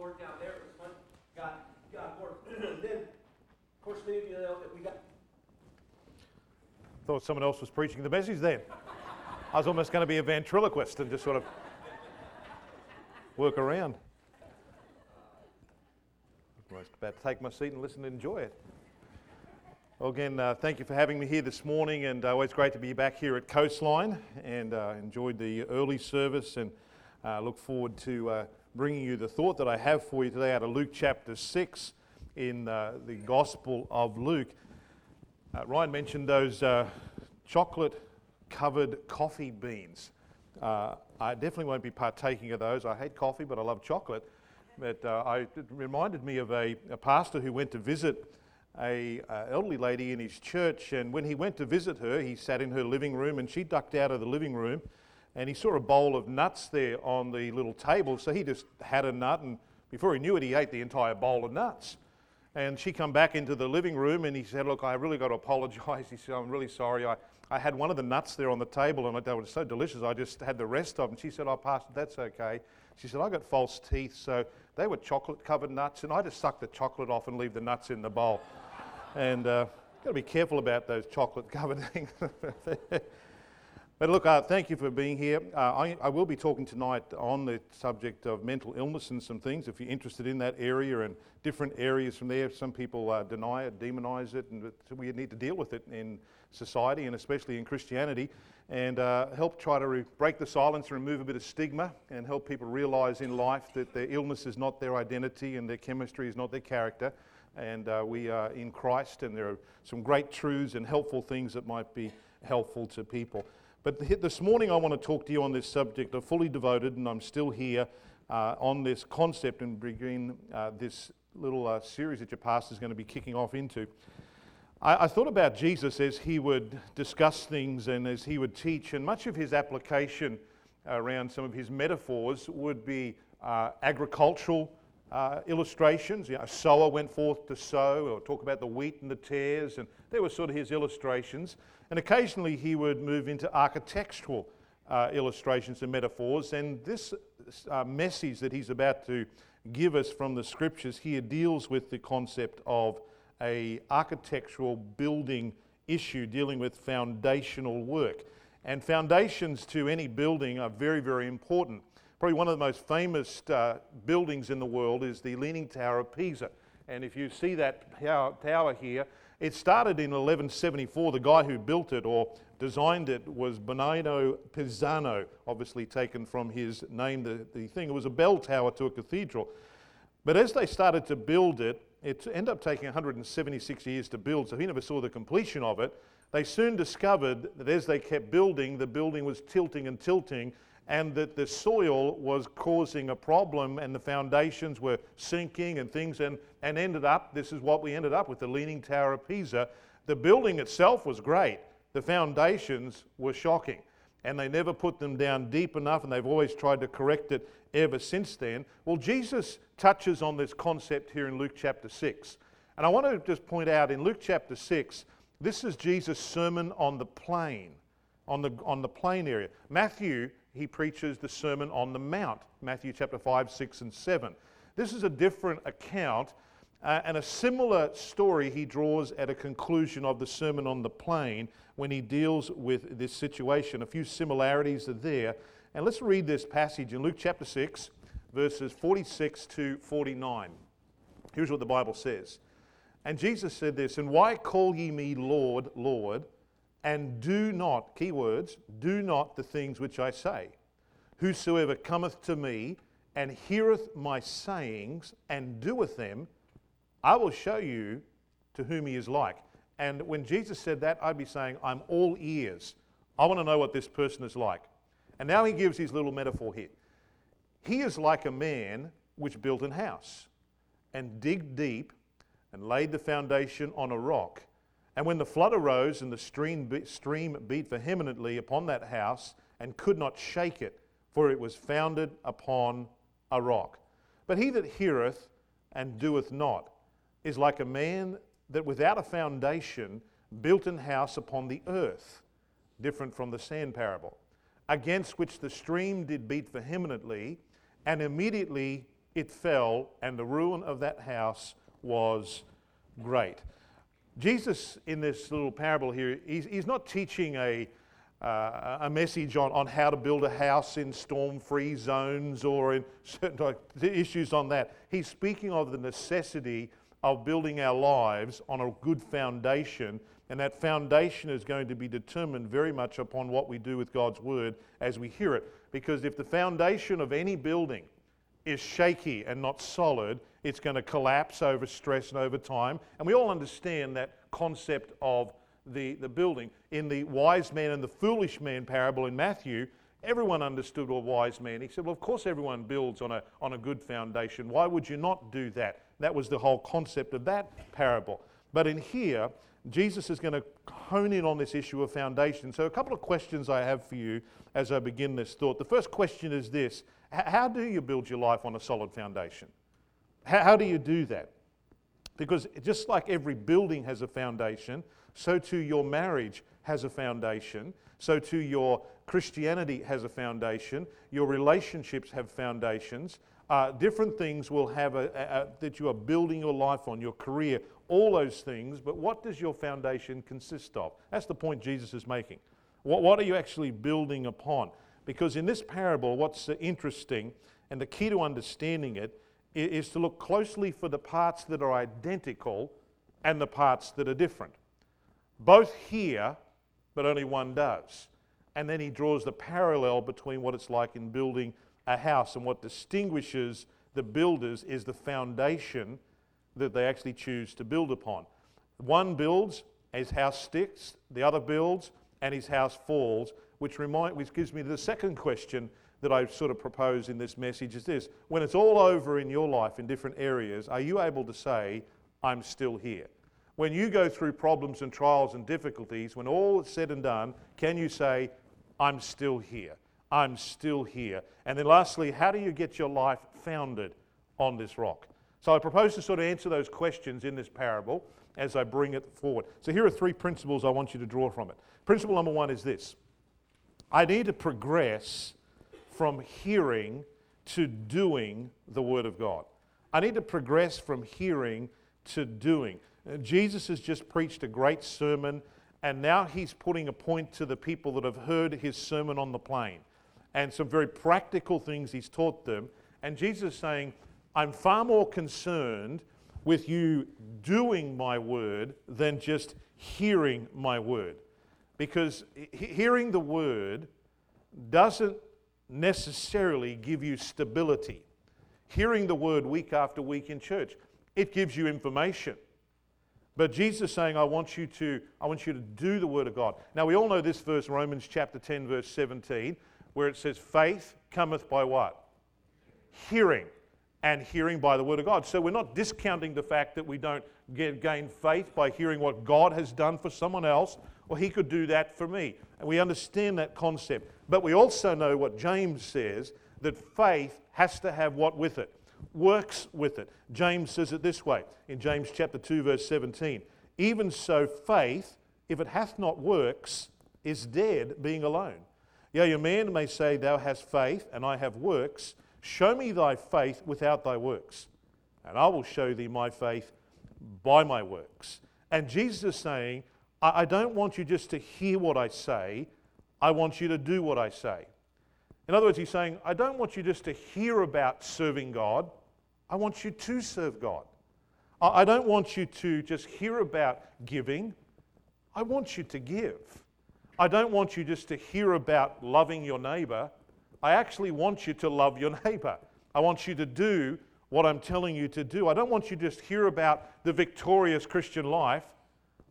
Lord down there. It was fun. God worked. then, of course, many of you know that we got. Thought someone else was preaching the message then. I was almost going to be a ventriloquist and just sort of work around. I was about to take my seat and listen and enjoy it. Well, again, uh, thank you for having me here this morning, and uh, always great to be back here at Coastline. And uh, enjoyed the early service, and uh, look forward to uh, bringing you the thought that I have for you today out of Luke chapter six in uh, the Gospel of Luke. Uh, Ryan mentioned those uh, chocolate covered coffee beans. Uh, I definitely won't be partaking of those. I hate coffee, but I love chocolate. But uh, I, it reminded me of a, a pastor who went to visit a uh, elderly lady in his church, and when he went to visit her, he sat in her living room, and she ducked out of the living room, and he saw a bowl of nuts there on the little table, so he just had a nut, and before he knew it, he ate the entire bowl of nuts. And she come back into the living room and he said, Look, I really got to apologize. He said, I'm really sorry. I, I had one of the nuts there on the table and it was so delicious. I just had the rest of them. She said, Oh, Pastor, that's okay. She said, I got false teeth, so they were chocolate covered nuts and I just suck the chocolate off and leave the nuts in the bowl. and uh, got to be careful about those chocolate covered things. But look, uh, thank you for being here. Uh, I, I, will be talking tonight on the subject of mental illness and some things. If you're interested in that area and different areas from there, some people uh, deny it, demonize it, and we need to deal with it in society and especially in Christianity and uh, help try to re- break the silence and remove a bit of stigma and help people realize in life that their illness is not their identity and their chemistry is not their character. And uh, we are in Christ, and there are some great truths and helpful things that might be helpful to people. But this morning I want to talk to you on this subject. I'm fully devoted and I'm still here uh, on this concept and begin uh, this little uh, series that your pastor is going to be kicking off into. I, I, thought about Jesus as he would discuss things and as he would teach, and much of his application around some of his metaphors would be uh, agricultural uh, illustrations. You know, a sower went forth to sow, or talk about the wheat and the tares, and they were sort of his illustrations. And occasionally he would move into architectural uh, illustrations and metaphors. And this uh, message that he's about to give us from the scriptures here deals with the concept of a architectural building issue dealing with foundational work. And foundations to any building are very, very important. Probably one of the most famous uh, buildings in the world is the Leaning Tower of Pisa. And if you see that tower here, it started in 1174. The guy who built it or designed it was Bernardo Pisano, obviously taken from his name, the, the thing. It was a bell tower to a cathedral. But as they started to build it, it ended up taking 176 years to build, so he never saw the completion of it. They soon discovered that as they kept building, the building was tilting and tilting, and that the soil was causing a problem and the foundations were sinking and things and, and ended up this is what we ended up with the leaning tower of pisa. The building itself was great. The foundations were shocking and they never put them down deep enough and they've always tried to correct it ever since then. Well jesus touches on this concept here in luke chapter 6 and i want to just point out in luke chapter 6 this is jesus sermon on the plain on the, on the plain area. Matthew he preaches the Sermon on the Mount, Matthew chapter 5, 6, and 7. This is a different account uh, and a similar story he draws at a conclusion of the Sermon on the Plain when he deals with this situation. A few similarities are there. And let's read this passage in Luke chapter 6, verses 46 to 49. Here's what the Bible says. And Jesus said this, And why call ye me Lord, Lord? And do not, key words, do not the things which I say. Whosoever cometh to me and heareth my sayings and doeth them, I will show you to whom he is like. And when Jesus said that, I'd be saying, I'm all ears. I want to know what this person is like. And now he gives his little metaphor here. He is like a man which built an house and digged deep and laid the foundation on a rock. And when the flood arose and the stream, stream beat vehemently upon that house and could not shake it, for it was founded upon a rock. But he that heareth and doeth not is like a man that without a foundation built an house upon the earth, different from the sand parable, against which the stream did beat vehemently, and immediately it fell, and the ruin of that house was great. Jesus, in this little parable here, he's, he's not teaching a, uh, a message on, on how to build a house in storm free zones or in certain issues on that. He's speaking of the necessity of building our lives on a good foundation, and that foundation is going to be determined very much upon what we do with God's Word as we hear it. Because if the foundation of any building is shaky and not solid, it's going to collapse over stress and over time. And we all understand that concept of the, the building. In the wise man and the foolish man parable in Matthew, everyone understood a wise man. He said, Well, of course, everyone builds on a, on a good foundation. Why would you not do that? That was the whole concept of that parable. But in here, Jesus is going to hone in on this issue of foundation. So, a couple of questions I have for you as I begin this thought. The first question is this How do you build your life on a solid foundation? How, do you do that? Because just like every building has a foundation, so too your marriage has a foundation, so too your Christianity has a foundation, your relationships have foundations. Uh, different things will have a, a, a, that you are building your life on, your career, all those things. But what does your foundation consist of? That's the point Jesus is making. What, what are you actually building upon? Because in this parable, what's interesting and the key to understanding it is to look closely for the parts that are identical and the parts that are different. Both here, but only one does. And then he draws the parallel between what it's like in building a house and what distinguishes the builders is the foundation that they actually choose to build upon. One builds, his house sticks, the other builds, and his house falls, which, remind, which gives me the second question that I sort of propose in this message is this. When it's all over in your life in different areas, are you able to say, I'm still here? When you go through problems and trials and difficulties, when all is said and done, can you say, I'm still here? I'm still here. And then lastly, how do you get your life founded on this rock? So I propose to sort of answer those questions in this parable as I bring it forward. So here are three principles I want you to draw from it. Principle number one is this I need to progress from hearing to doing the Word of God. I need to progress from hearing to doing. Uh, Jesus has just preached a great sermon, and now he's putting a point to the people that have heard his sermon on the plain and some very practical things he's taught them. And Jesus is saying, I'm far more concerned with you doing my word than just hearing my word. Because hearing the word doesn't necessarily give you stability. Hearing the word week after week in church, it gives you information. But Jesus is saying, I want you to, I want you to do the word of God. Now we all know this verse, Romans chapter 10, verse 17, where it says, Faith cometh by what? Hearing. And hearing by the word of God. So we're not discounting the fact that we don't get, gain faith by hearing what God has done for someone else, or He could do that for me. And we understand that concept. But we also know what James says that faith has to have what with it? Works with it. James says it this way in James chapter 2, verse 17. Even so, faith, if it hath not works, is dead, being alone. Yea, a man may say, Thou hast faith, and I have works. Show me thy faith without thy works, and I will show thee my faith by my works. And Jesus is saying, I don't want you just to hear what I say, I want you to do what I say. In other words, he's saying, I don't want you just to hear about serving God, I want you to serve God. I don't want you to just hear about giving, I want you to give. I don't want you just to hear about loving your neighbor, I actually want you to love your neighbor. I want you to do what I'm telling you to do. I don't want you to just hear about the victorious Christian life.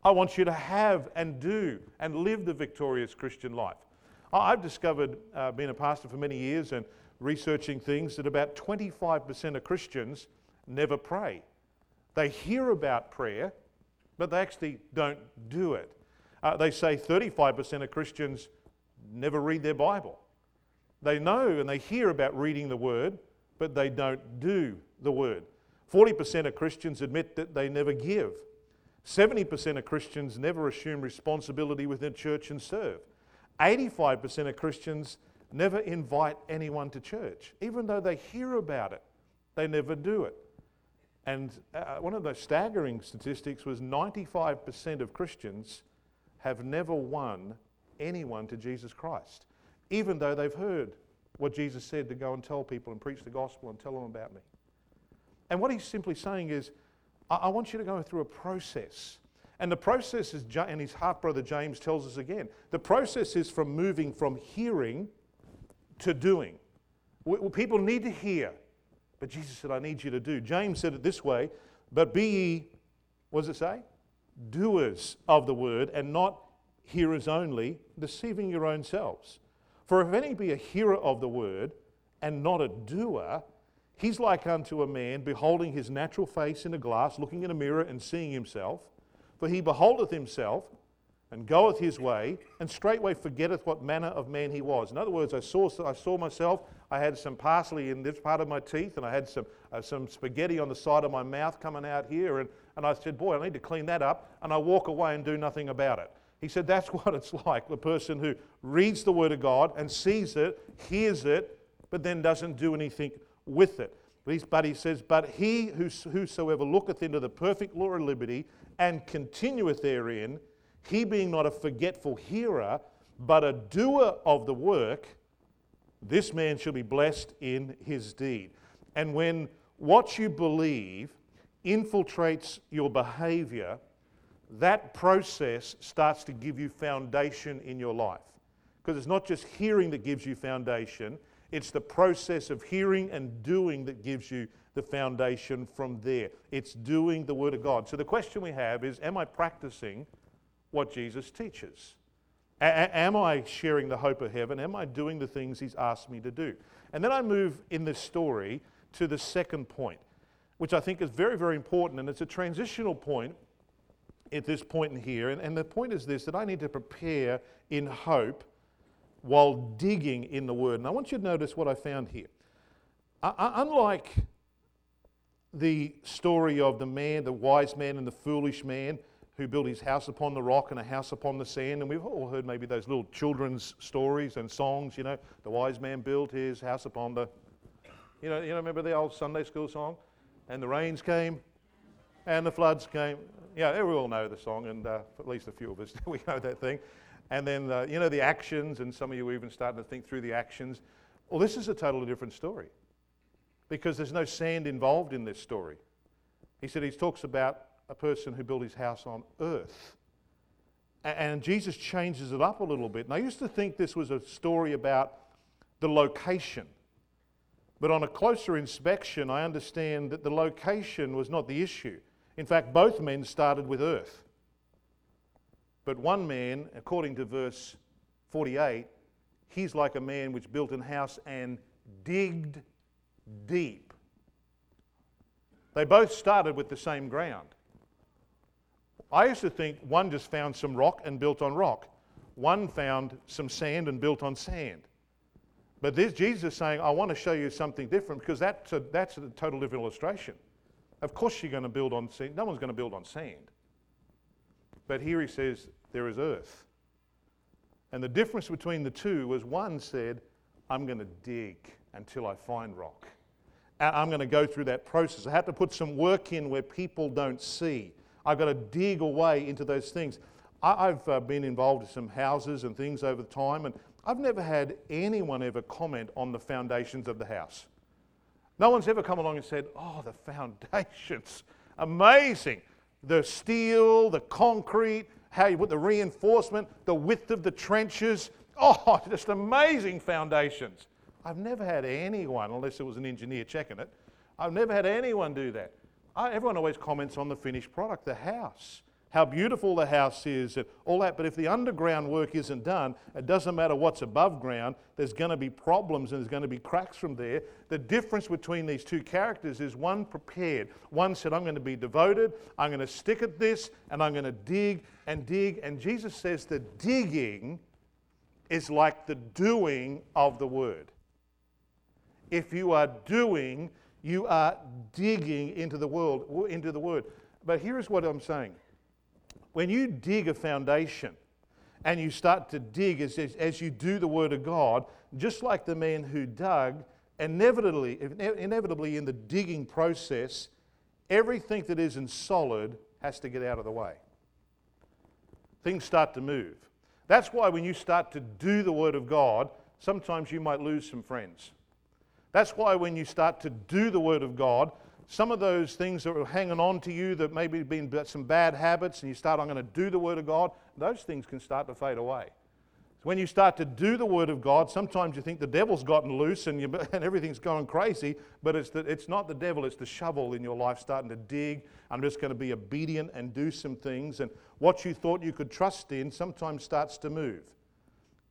I want you to have and do and live the victorious Christian life. I've discovered, uh, being a pastor for many years and researching things, that about 25% of Christians never pray. They hear about prayer, but they actually don't do it. Uh, they say 35% of Christians never read their Bible. They know and they hear about reading the Word, but they don't do the Word. 40% of Christians admit that they never give. 70% of Christians never assume responsibility within church and serve. 85% of Christians never invite anyone to church, even though they hear about it. they never do it. And uh, one of the staggering statistics was 95% of Christians have never won anyone to Jesus Christ, even though they've heard what Jesus said to go and tell people and preach the gospel and tell them about me. And what he's simply saying is, I, I want you to go through a process. And the process is, and his half brother James tells us again, the process is from moving from hearing to doing. People need to hear, but Jesus said, I need you to do. James said it this way, but be ye, what does it say? Doers of the word and not hearers only, deceiving your own selves. For if any be a hearer of the word and not a doer, He's like unto a man beholding his natural face in a glass, looking in a mirror and seeing himself. For he beholdeth himself and goeth his way, and straightway forgetteth what manner of man he was. In other words, I saw, I saw myself, I had some parsley in this part of my teeth, and I had some, uh, some spaghetti on the side of my mouth coming out here, and, and I said, Boy, I need to clean that up, and I walk away and do nothing about it. He said, That's what it's like the person who reads the Word of God and sees it, hears it, but then doesn't do anything with it. But he says, But he whosoever looketh into the perfect law of liberty and continueth therein, he being not a forgetful hearer, but a doer of the work, this man shall be blessed in his deed. And when what you believe infiltrates your behavior, that process starts to give you foundation in your life. Because it's not just hearing that gives you foundation, it's the process of hearing and doing that gives you the foundation from there. It's doing the Word of God. So the question we have is Am I practicing what Jesus teaches? A- am I sharing the hope of heaven? Am I doing the things He's asked me to do? And then I move in this story to the second point, which I think is very, very important, and it's a transitional point at this point in here. And, and the point is this that I need to prepare in hope while digging in the Word. And I want you to notice what I found here. Unlike the story of the man, the wise man, and the foolish man who built his house upon the rock and a house upon the sand, and we've all heard maybe those little children's stories and songs, you know, the wise man built his house upon the, you know, you know remember the old Sunday school song? And the rains came and the floods came. Yeah, we all know the song, and uh, at least a few of us, we know that thing. And then, uh, you know, the actions, and some of you even starting to think through the actions. Well, this is a totally different story because there's no sand involved in this story. He said he talks about a person who built his house on earth. And Jesus changes it up a little bit. And I used to think this was a story about the location. But on a closer inspection, I understand that the location was not the issue. In fact, both men started with earth. But one man, according to verse 48, he's like a man which built an house and digged deep. They both started with the same ground. I used to think one just found some rock and built on rock. One found some sand and built on sand. But Jesus is saying, I want to show you something different because that's a, that's a total different illustration. Of course, you're going to build on sand. No one's going to build on sand. But here he says, there is earth. And the difference between the two was one said, I'm going to dig until I find rock. I'm going to go through that process. I have to put some work in where people don't see. I've got to dig away into those things. I've uh, been involved in some houses and things over the time, and I've never had anyone ever comment on the foundations of the house. No one's ever come along and said, Oh, the foundations, amazing. The steel, the concrete, how you put the reinforcement, the width of the trenches. Oh, just amazing foundations. I've never had anyone, unless it was an engineer checking it, I've never had anyone do that. I, everyone always comments on the finished product, the house how beautiful the house is, and all that. But if the underground work isn't done, it doesn't matter what's above ground, there's going to be problems and there's going to be cracks from there. The difference between these two characters is one prepared. One said, I'm going to be devoted, I'm going to stick at this, and I'm going to dig and dig. And Jesus says the digging is like the doing of the word. If you are doing, you are digging into the world, into the word. But here's what I'm saying when you dig a foundation and you start to dig as, as, as you do the Word of God, just like the man who dug, inevitably, inevitably in the digging process, everything that isn't solid has to get out of the way. Things start to move. That's why when you start to do the Word of God, sometimes you might lose some friends. That's why when you start to do the Word of God, some of those things that are hanging on to you that maybe have been some bad habits, and you start, I'm going to do the Word of God, those things can start to fade away. So when you start to do the Word of God, sometimes you think the devil's gotten loose and, you, and everything's going crazy, but it's, the, it's not the devil, it's the shovel in your life starting to dig. I'm just going to be obedient and do some things. And what you thought you could trust in sometimes starts to move.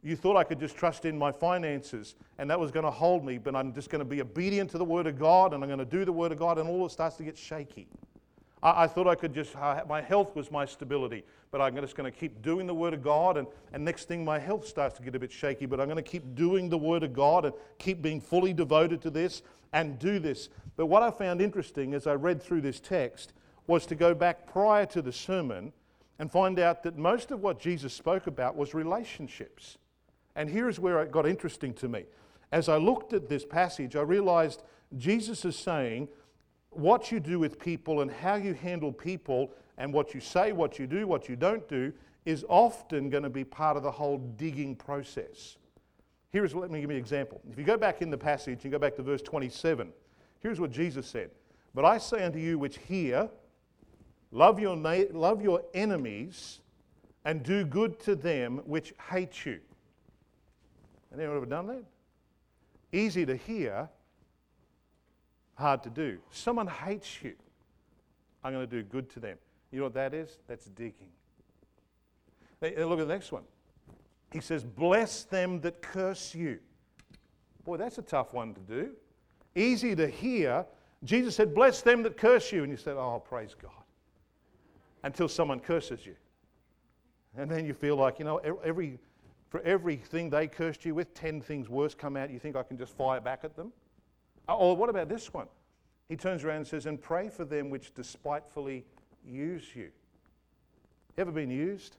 You thought I could just trust in my finances and that was going to hold me, but I'm just going to be obedient to the Word of God and I'm going to do the Word of God, and all it starts to get shaky. I, I thought I could just, uh, my health was my stability, but I'm just going to keep doing the Word of God, and, and next thing my health starts to get a bit shaky, but I'm going to keep doing the Word of God and keep being fully devoted to this and do this. But what I found interesting as I read through this text was to go back prior to the sermon and find out that most of what Jesus spoke about was relationships. And here's where it got interesting to me. As I looked at this passage, I realized Jesus is saying what you do with people and how you handle people and what you say, what you do, what you don't do is often going to be part of the whole digging process. Here's, let me give you an example. If you go back in the passage and go back to verse 27, here's what Jesus said But I say unto you which hear, love your, na- love your enemies, and do good to them which hate you. Anyone ever done that? Easy to hear, hard to do. Someone hates you. I'm going to do good to them. You know what that is? That's digging. Look at the next one. He says, Bless them that curse you. Boy, that's a tough one to do. Easy to hear. Jesus said, Bless them that curse you. And you said, Oh, praise God. Until someone curses you. And then you feel like, you know, every, for everything they cursed you with, 10 things worse come out. You think I can just fire back at them? Uh, or what about this one? He turns around and says, And pray for them which despitefully use you. Ever been used?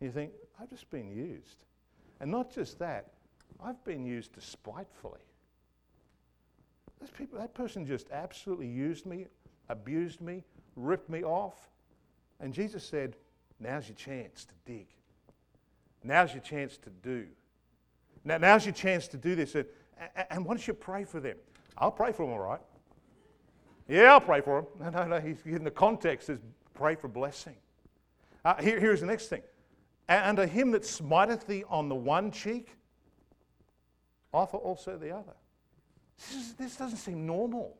You think, I've just been used. And not just that, I've been used despitefully. People, that person just absolutely used me, abused me, ripped me off. And Jesus said, Now's your chance to dig. Now's your chance to do. Now, now's your chance to do this. And, and why don't you pray for them? I'll pray for them, all right. Yeah, I'll pray for them. No, no, no. He's in the context is pray for blessing. Uh, here, here's the next thing. And to him that smiteth thee on the one cheek, offer also the other. This, is, this doesn't seem normal.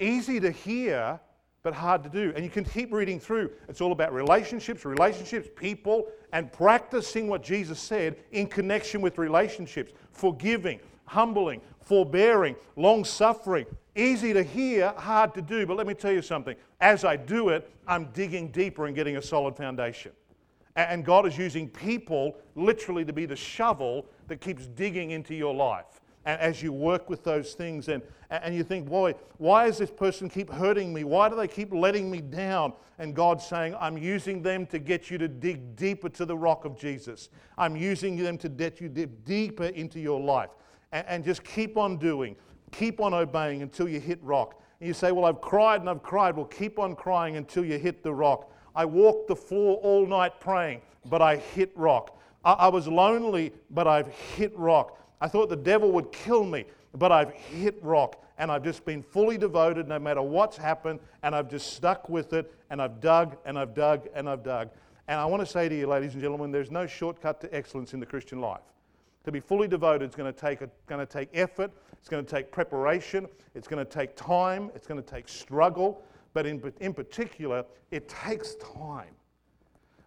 Easy to hear, but hard to do. And you can keep reading through. It's all about relationships, relationships, people, and practicing what Jesus said in connection with relationships forgiving, humbling, forbearing, long suffering. Easy to hear, hard to do. But let me tell you something. As I do it, I'm digging deeper and getting a solid foundation. And God is using people literally to be the shovel that keeps digging into your life as you work with those things and, and you think, boy, why does this person keep hurting me? Why do they keep letting me down? And God's saying, I'm using them to get you to dig deeper to the rock of Jesus. I'm using them to get you dip deeper into your life. And, and just keep on doing, keep on obeying until you hit rock. And you say, Well, I've cried and I've cried. Well, keep on crying until you hit the rock. I walked the floor all night praying, but I hit rock. I was lonely, but I've hit rock. I thought the devil would kill me, but I've hit rock and I've just been fully devoted no matter what's happened, and I've just stuck with it, and I've dug and I've dug and I've dug. And I want to say to you, ladies and gentlemen, there's no shortcut to excellence in the Christian life. To be fully devoted is going to take, a, going to take effort, it's going to take preparation, it's going to take time, it's going to take struggle, but in, in particular, it takes time.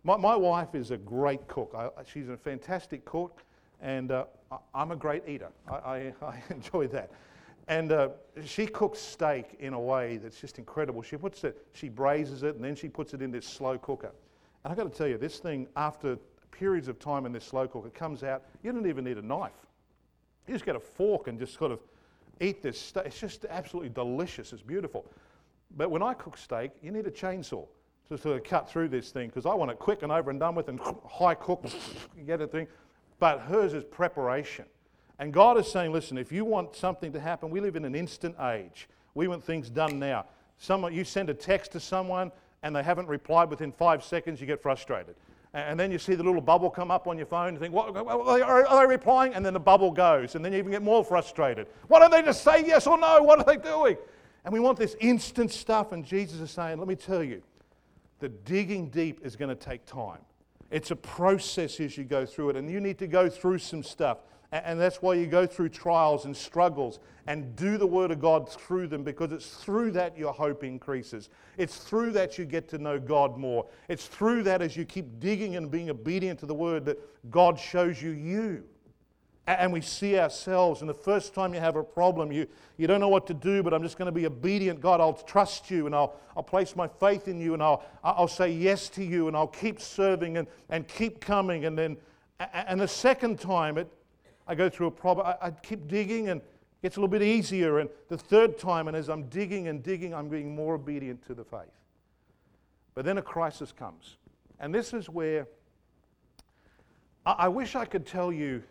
My, my wife is a great cook. I, she's a fantastic cook. And uh, I'm a great eater. I, I, I enjoy that. And uh, she cooks steak in a way that's just incredible. She puts it, she braises it, and then she puts it in this slow cooker. And I've got to tell you, this thing, after periods of time in this slow cooker, comes out, you don't even need a knife. You just get a fork and just sort of eat this steak. It's just absolutely delicious. It's beautiful. But when I cook steak, you need a chainsaw to sort of cut through this thing because I want it quick and over and done with and high cook, get it thing but hers is preparation. And God is saying, listen, if you want something to happen, we live in an instant age. We want things done now. Someone, you send a text to someone and they haven't replied within five seconds, you get frustrated. And then you see the little bubble come up on your phone and think, what, are they replying? And then the bubble goes, and then you even get more frustrated. Why don't they just say yes or no? What are they doing? And we want this instant stuff, and Jesus is saying, let me tell you, the digging deep is going to take time. It's a process as you go through it, and you need to go through some stuff. And that's why you go through trials and struggles and do the Word of God through them because it's through that your hope increases. It's through that you get to know God more. It's through that as you keep digging and being obedient to the Word that God shows you you. And we see ourselves. And the first time you have a problem, you, you don't know what to do, but I'm just going to be obedient. God, I'll trust you and I'll, I'll place my faith in you and I'll, I'll say yes to you and I'll keep serving and, and keep coming. And then, and the second time, it, I go through a problem, I, I keep digging and it gets a little bit easier. And the third time, and as I'm digging and digging, I'm being more obedient to the faith. But then a crisis comes. And this is where I, I wish I could tell you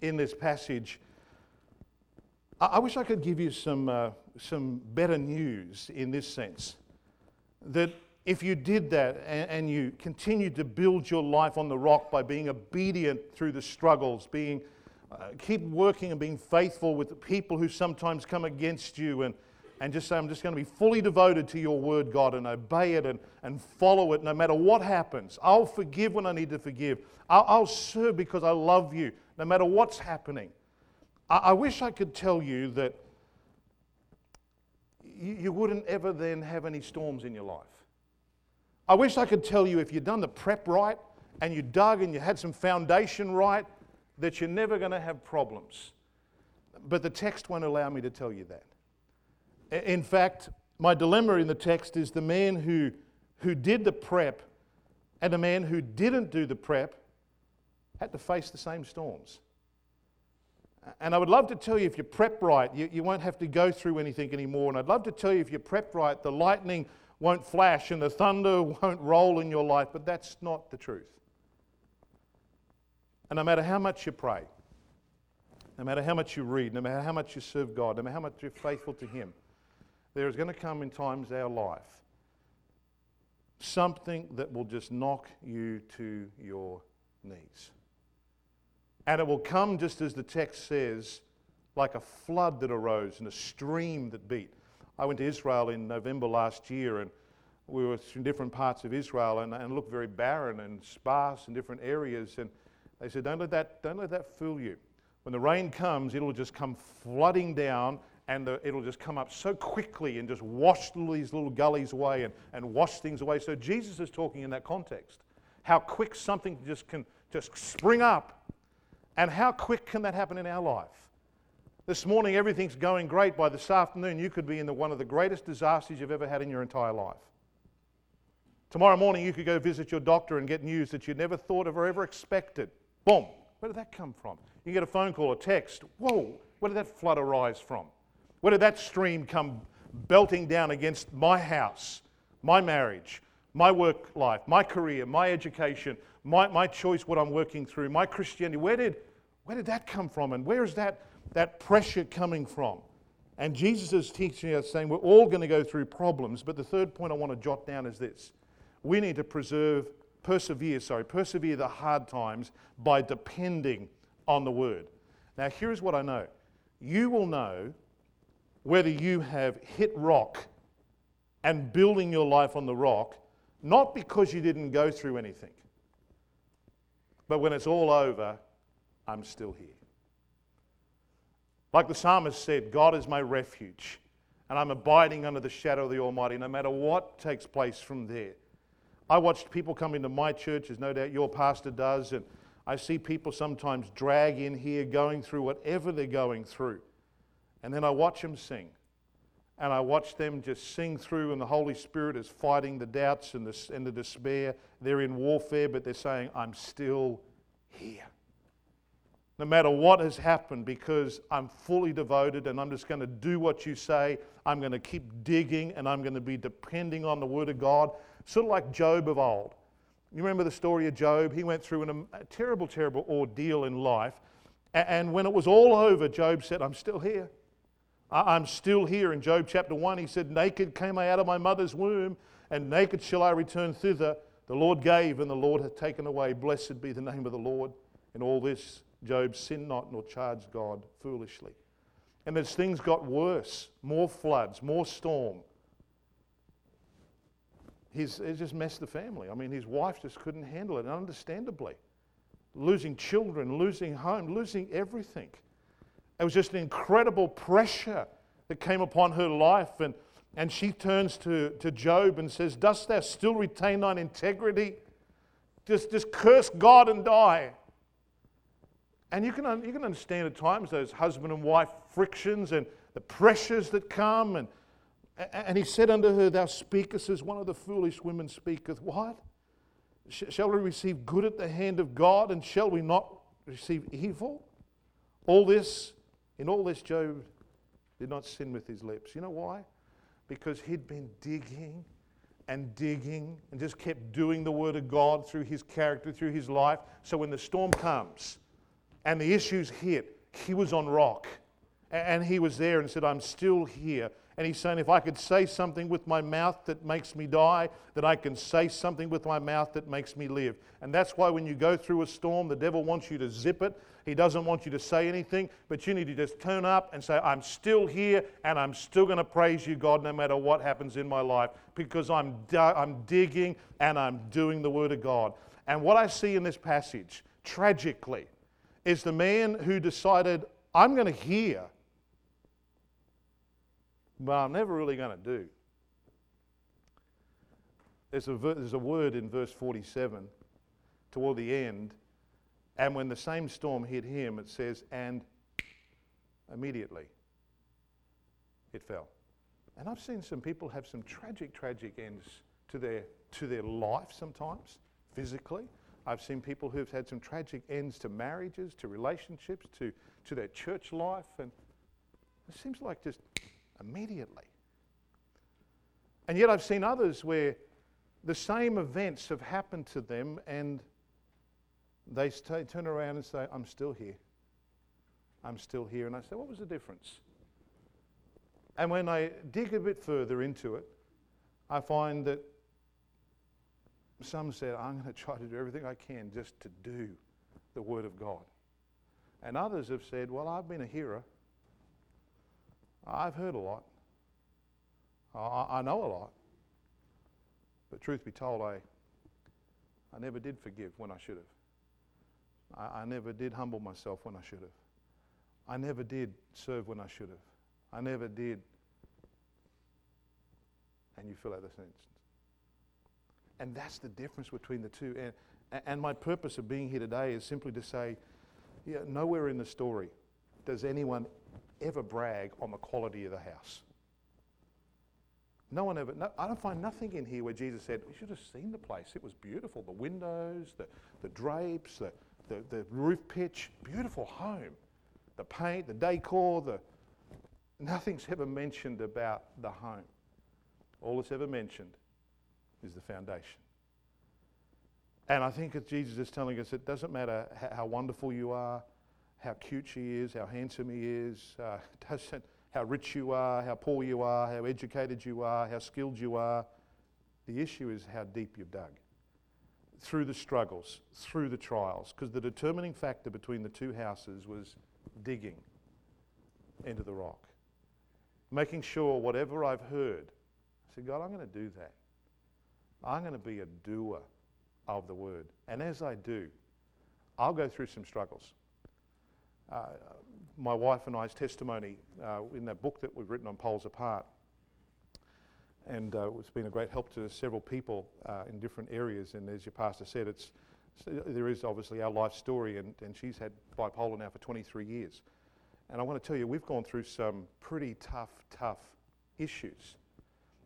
in this passage. I, I wish I could give you some, uh, some better news in this sense. That if you did that and, and you continued to build your life on the rock by being obedient through the struggles, being uh, keep working and being faithful with the people who sometimes come against you and, and just say, I'm just going to be fully devoted to your word, God, and obey it and, and follow it no matter what happens. I'll forgive when I need to forgive. I'll, I'll serve because I love you no matter what's happening. I, I wish I could tell you that you, you wouldn't ever then have any storms in your life. I wish I could tell you if you'd done the prep right and you dug and you had some foundation right, that you're never going to have problems. But the text won't allow me to tell you that. In fact, my dilemma in the text is the man who, who did the prep and the man who didn't do the prep had to face the same storms. And I would love to tell you if you prep right, you, you won't have to go through anything anymore. And I'd love to tell you if you prep right, the lightning won't flash and the thunder won't roll in your life, but that's not the truth. And no matter how much you pray, no matter how much you read, no matter how much you serve God, no matter how much you're faithful to Him, there is going to come in times our life something that will just knock you to your knees. And it will come just as the text says, like a flood that arose and a stream that beat. I went to Israel in November last year and we were in different parts of Israel and, and looked very barren and sparse in different areas. And they said, don't let, that, don't let that fool you. When the rain comes, it'll just come flooding down and the, it'll just come up so quickly and just wash all these little gullies away and, and wash things away. So Jesus is talking in that context. How quick something just can just spring up and how quick can that happen in our life? This morning, everything's going great. By this afternoon, you could be in the, one of the greatest disasters you've ever had in your entire life. Tomorrow morning, you could go visit your doctor and get news that you never thought of or ever expected. Boom. Where did that come from? You get a phone call, a text. Whoa, where did that flood arise from? Where did that stream come belting down against my house, my marriage, my work life, my career, my education, my, my choice, what I'm working through, my Christianity? Where did where did that come from? And where is that, that pressure coming from? And Jesus is teaching us, saying we're all going to go through problems. But the third point I want to jot down is this we need to preserve, persevere, sorry, persevere the hard times by depending on the word. Now, here's what I know you will know whether you have hit rock and building your life on the rock, not because you didn't go through anything, but when it's all over, I'm still here. Like the psalmist said, God is my refuge, and I'm abiding under the shadow of the Almighty, no matter what takes place from there. I watched people come into my church, as no doubt your pastor does, and I see people sometimes drag in here going through whatever they're going through. And then I watch them sing. And I watch them just sing through, and the Holy Spirit is fighting the doubts and the, and the despair. They're in warfare, but they're saying, I'm still here no matter what has happened, because I'm fully devoted and I'm just going to do what you say. I'm going to keep digging and I'm going to be depending on the Word of God, sort of like Job of old. You remember the story of Job? He went through an, a terrible, terrible ordeal in life. And when it was all over, Job said, I'm still here. I'm still here. In Job chapter 1, he said, Naked came I out of my mother's womb, and naked shall I return thither. The Lord gave, and the Lord hath taken away. Blessed be the name of the Lord. In all this, Job sinned not nor charged God foolishly. And as things got worse, more floods, more storm, it just messed the family. I mean, his wife just couldn't handle it, and understandably. Losing children, losing home, losing everything. It was just an incredible pressure that came upon her life. And, and she turns to, to Job and says, Dost thou still retain thine integrity? Just, just curse God and die. And you can, you can understand at times those husband and wife frictions and the pressures that come. And, and he said unto her, Thou speakest as one of the foolish women speaketh. What? Shall we receive good at the hand of God, and shall we not receive evil? All this, in all this, Job did not sin with his lips. You know why? Because he'd been digging and digging and just kept doing the word of God through his character, through his life. So when the storm comes and the issues hit, he was on rock. And he was there and said, I'm still here. And he's saying, if I could say something with my mouth that makes me die, that I can say something with my mouth that makes me live. And that's why when you go through a storm, the devil wants you to zip it. He doesn't want you to say anything, but you need to just turn up and say, I'm still here and I'm still going to praise you, God, no matter what happens in my life, because I'm, I'm digging and I'm doing the Word of God. And what I see in this passage, tragically, is the man who decided, I'm going to hear, but I'm never really going to do. There's a, there's a word in verse 47 toward the end, and when the same storm hit him, it says, and immediately it fell. And I've seen some people have some tragic, tragic ends to their, to their life sometimes, physically. I've seen people who've had some tragic ends to marriages, to relationships, to, to their church life, and it seems like just immediately. And yet I've seen others where the same events have happened to them and they sta turn around and say, I'm still here. I'm still here. And I say, What was the difference? And when I dig a bit further into it, I find that some said, I'm going to try to do everything I can just to do the Word of God. And others have said, Well, I've been a hearer. I've heard a lot. I, I know a lot. But truth be told, I, I never did forgive when I should have. I, I never did humble myself when I should have. I never did serve when I should have. I never did. And you fill out the sentence. And that's the difference between the two. And, and my purpose of being here today is simply to say, yeah, nowhere in the story does anyone ever brag on the quality of the house. No one ever, no, I don't find nothing in here where Jesus said, You should have seen the place. It was beautiful. The windows, the, the drapes, the, the, the roof pitch, beautiful home. The paint, the decor, the, nothing's ever mentioned about the home. All that's ever mentioned is the foundation. And I think that Jesus is telling us it doesn't matter how, wonderful you are, how cute she is, how handsome he is, uh, doesn't how rich you are, how poor you are, how educated you are, how skilled you are. The issue is how deep you've dug. Through the struggles, through the trials, because the determining factor between the two houses was digging into the rock. Making sure whatever I've heard, I said, God, I'm going to do that. I'm going to be a doer of the word. And as I do, I'll go through some struggles. Uh, my wife and I's testimony uh, in that book that we've written on Poles Apart. And uh, it's been a great help to several people uh, in different areas. And as your pastor said, it's, there is obviously our life story, and, and she's had bipolar now for 23 years. And I want to tell you, we've gone through some pretty tough, tough issues.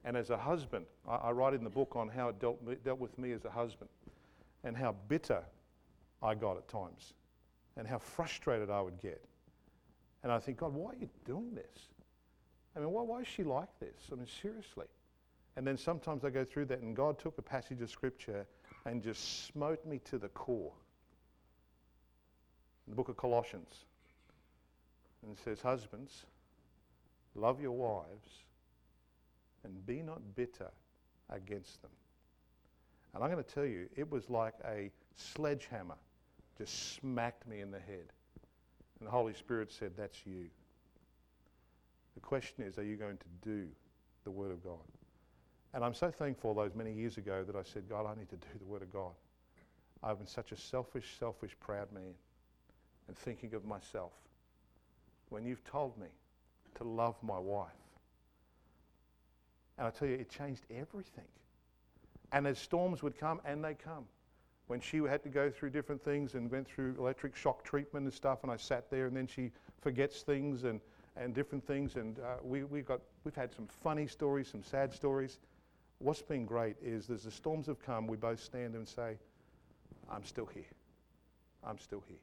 And as a husband, I, I write in the book on how it dealt, me, dealt with me as a husband and how bitter I got at times and how frustrated I would get. And I think, God, why are you doing this? I mean, why, why is she like this? I mean, seriously. And then sometimes I go through that, and God took a passage of Scripture and just smote me to the core. The book of Colossians. and it says, Husbands, love your wives and be not bitter against them. And I'm going to tell you, it was like a sledgehammer just smacked me in the head. And the Holy Spirit said, That's you. The question is, are you going to do the Word of God? And I'm so thankful those many years ago that I said, God, I need to do the Word of God. I've been such a selfish, selfish, proud man and thinking of myself. When you've told me to love my wife, and I tell you, it changed everything. And as storms would come, and they come, when she had to go through different things and went through electric shock treatment and stuff, and I sat there, and then she forgets things and, and different things, and uh, we, we got, we've had some funny stories, some sad stories. What's been great is as the storms have come, we both stand and say, I'm still here. I'm still here.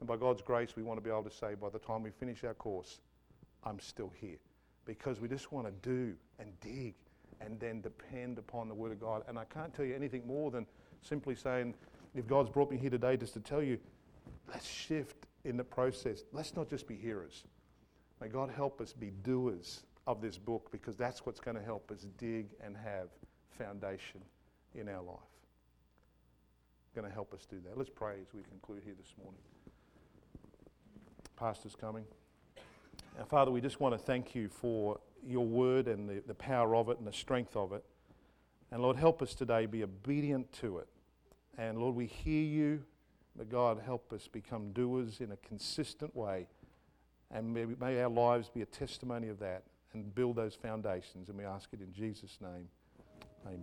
And by God's grace, we want to be able to say, by the time we finish our course, I'm still here. Because we just want to do and dig and then depend upon the Word of God. And I can't tell you anything more than simply saying, if God's brought me here today just to tell you, let's shift in the process. Let's not just be hearers. May God help us be doers of this book because that's what's going to help us dig and have foundation in our life. Going to help us do that. Let's pray as we conclude here this morning. Pastor's coming. Now, Father, we just want to thank you for your word and the, the power of it and the strength of it. And Lord, help us today be obedient to it. And Lord, we hear you, but God, help us become doers in a consistent way. And may, may our lives be a testimony of that and build those foundations. And we ask it in Jesus' name. Amen.